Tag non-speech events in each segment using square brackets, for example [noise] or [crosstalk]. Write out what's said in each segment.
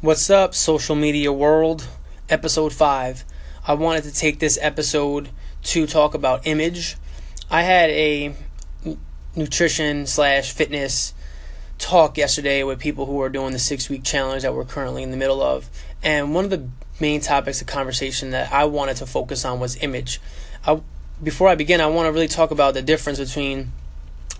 What's up, social media world? Episode 5. I wanted to take this episode to talk about image. I had a nutrition slash fitness talk yesterday with people who are doing the six week challenge that we're currently in the middle of. And one of the main topics of conversation that I wanted to focus on was image. I, before I begin, I want to really talk about the difference between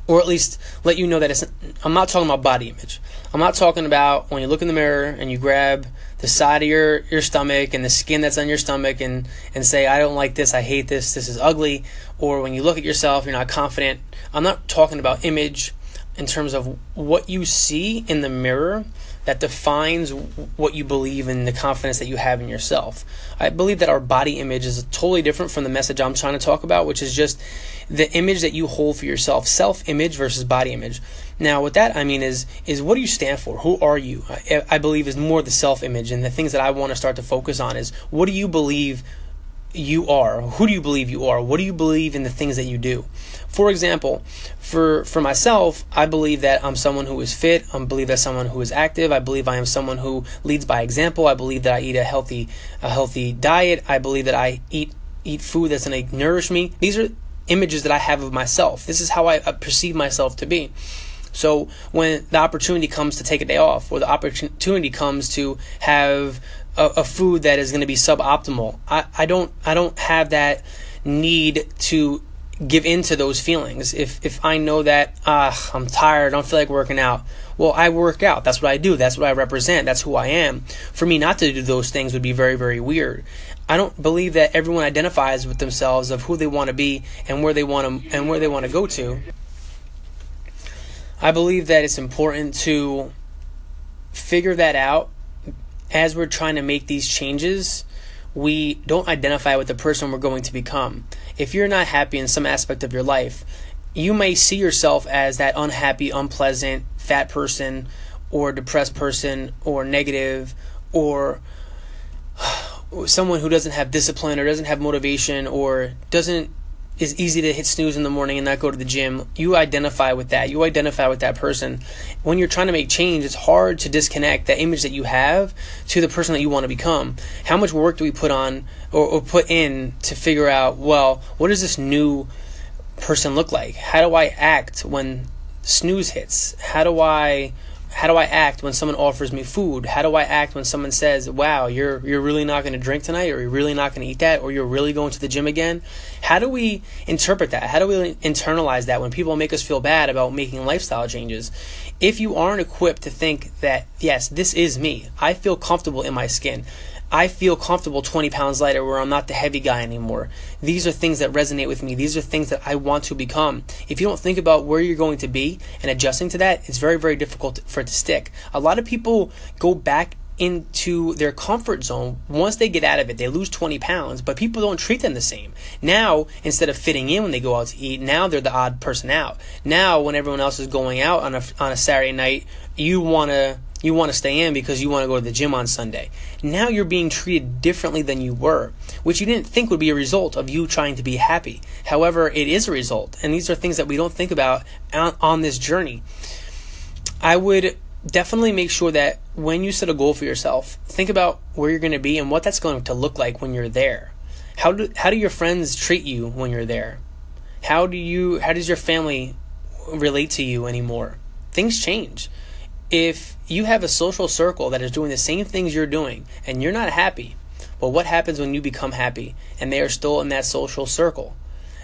or at least let you know that it's I'm not talking about body image. I'm not talking about when you look in the mirror and you grab the side of your, your stomach and the skin that's on your stomach and, and say, I don't like this, I hate this, this is ugly, or when you look at yourself, you're not confident. I'm not talking about image in terms of what you see in the mirror that defines what you believe and the confidence that you have in yourself. I believe that our body image is totally different from the message I'm trying to talk about, which is just the image that you hold for yourself, self-image versus body image. Now, what that I mean is is what do you stand for? Who are you? I, I believe is more the self-image, and the things that I want to start to focus on is what do you believe you are? Who do you believe you are? What do you believe in the things that you do? For example, for for myself, I believe that I'm someone who is fit. I believe that someone who is active. I believe I am someone who leads by example. I believe that I eat a healthy a healthy diet. I believe that I eat eat food that's going to nourish me. These are images that I have of myself. This is how I, I perceive myself to be. So when the opportunity comes to take a day off, or the opportunity comes to have a, a food that is going to be suboptimal, I, I don't I don't have that need to give in to those feelings. If if I know that ah I'm tired, I don't feel like working out. Well, I work out. That's what I do. That's what I represent. That's who I am. For me not to do those things would be very very weird. I don't believe that everyone identifies with themselves of who they want to be and where they want to and where they want to go to. I believe that it's important to figure that out as we're trying to make these changes. We don't identify with the person we're going to become if you're not happy in some aspect of your life, you may see yourself as that unhappy, unpleasant, fat person, or depressed person, or negative, or [sighs] someone who doesn't have discipline, or doesn't have motivation, or doesn't is easy to hit snooze in the morning and not go to the gym. You identify with that. You identify with that person. When you're trying to make change, it's hard to disconnect the image that you have to the person that you want to become. How much work do we put on or, or put in to figure out, well, what does this new person look like? How do I act when snooze hits? How do I how do I act when someone offers me food? How do I act when someone says, "Wow, you're you're really not going to drink tonight or you're really not going to eat that or you're really going to the gym again?" How do we interpret that? How do we internalize that when people make us feel bad about making lifestyle changes? If you aren't equipped to think that, "Yes, this is me. I feel comfortable in my skin." I feel comfortable 20 pounds lighter where I'm not the heavy guy anymore. These are things that resonate with me. These are things that I want to become. If you don't think about where you're going to be and adjusting to that, it's very, very difficult for it to stick. A lot of people go back into their comfort zone once they get out of it they lose 20 pounds but people don't treat them the same now instead of fitting in when they go out to eat now they're the odd person out now when everyone else is going out on a, on a saturday night you want to you want to stay in because you want to go to the gym on Sunday. Now you're being treated differently than you were, which you didn't think would be a result of you trying to be happy. However, it is a result, and these are things that we don't think about on, on this journey. I would definitely make sure that when you set a goal for yourself, think about where you're going to be and what that's going to look like when you're there. How do how do your friends treat you when you're there? How do you how does your family relate to you anymore? Things change if you have a social circle that is doing the same things you're doing and you're not happy, well, what happens when you become happy and they are still in that social circle?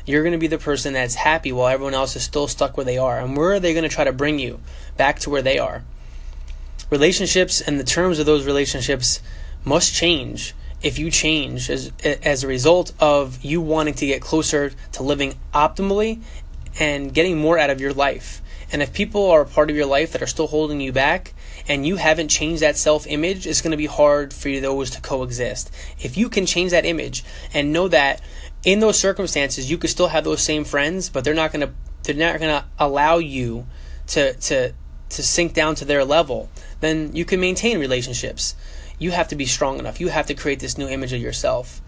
You're going to be the person that's happy while everyone else is still stuck where they are. And where are they going to try to bring you back to where they are? Relationships and the terms of those relationships must change if you change as, as a result of you wanting to get closer to living optimally and getting more out of your life. And if people are a part of your life that are still holding you back and you haven't changed that self image, it's going to be hard for those to coexist. If you can change that image and know that in those circumstances you could still have those same friends, but they're not going to they're not going to allow you to to to sink down to their level, then you can maintain relationships. You have to be strong enough. You have to create this new image of yourself.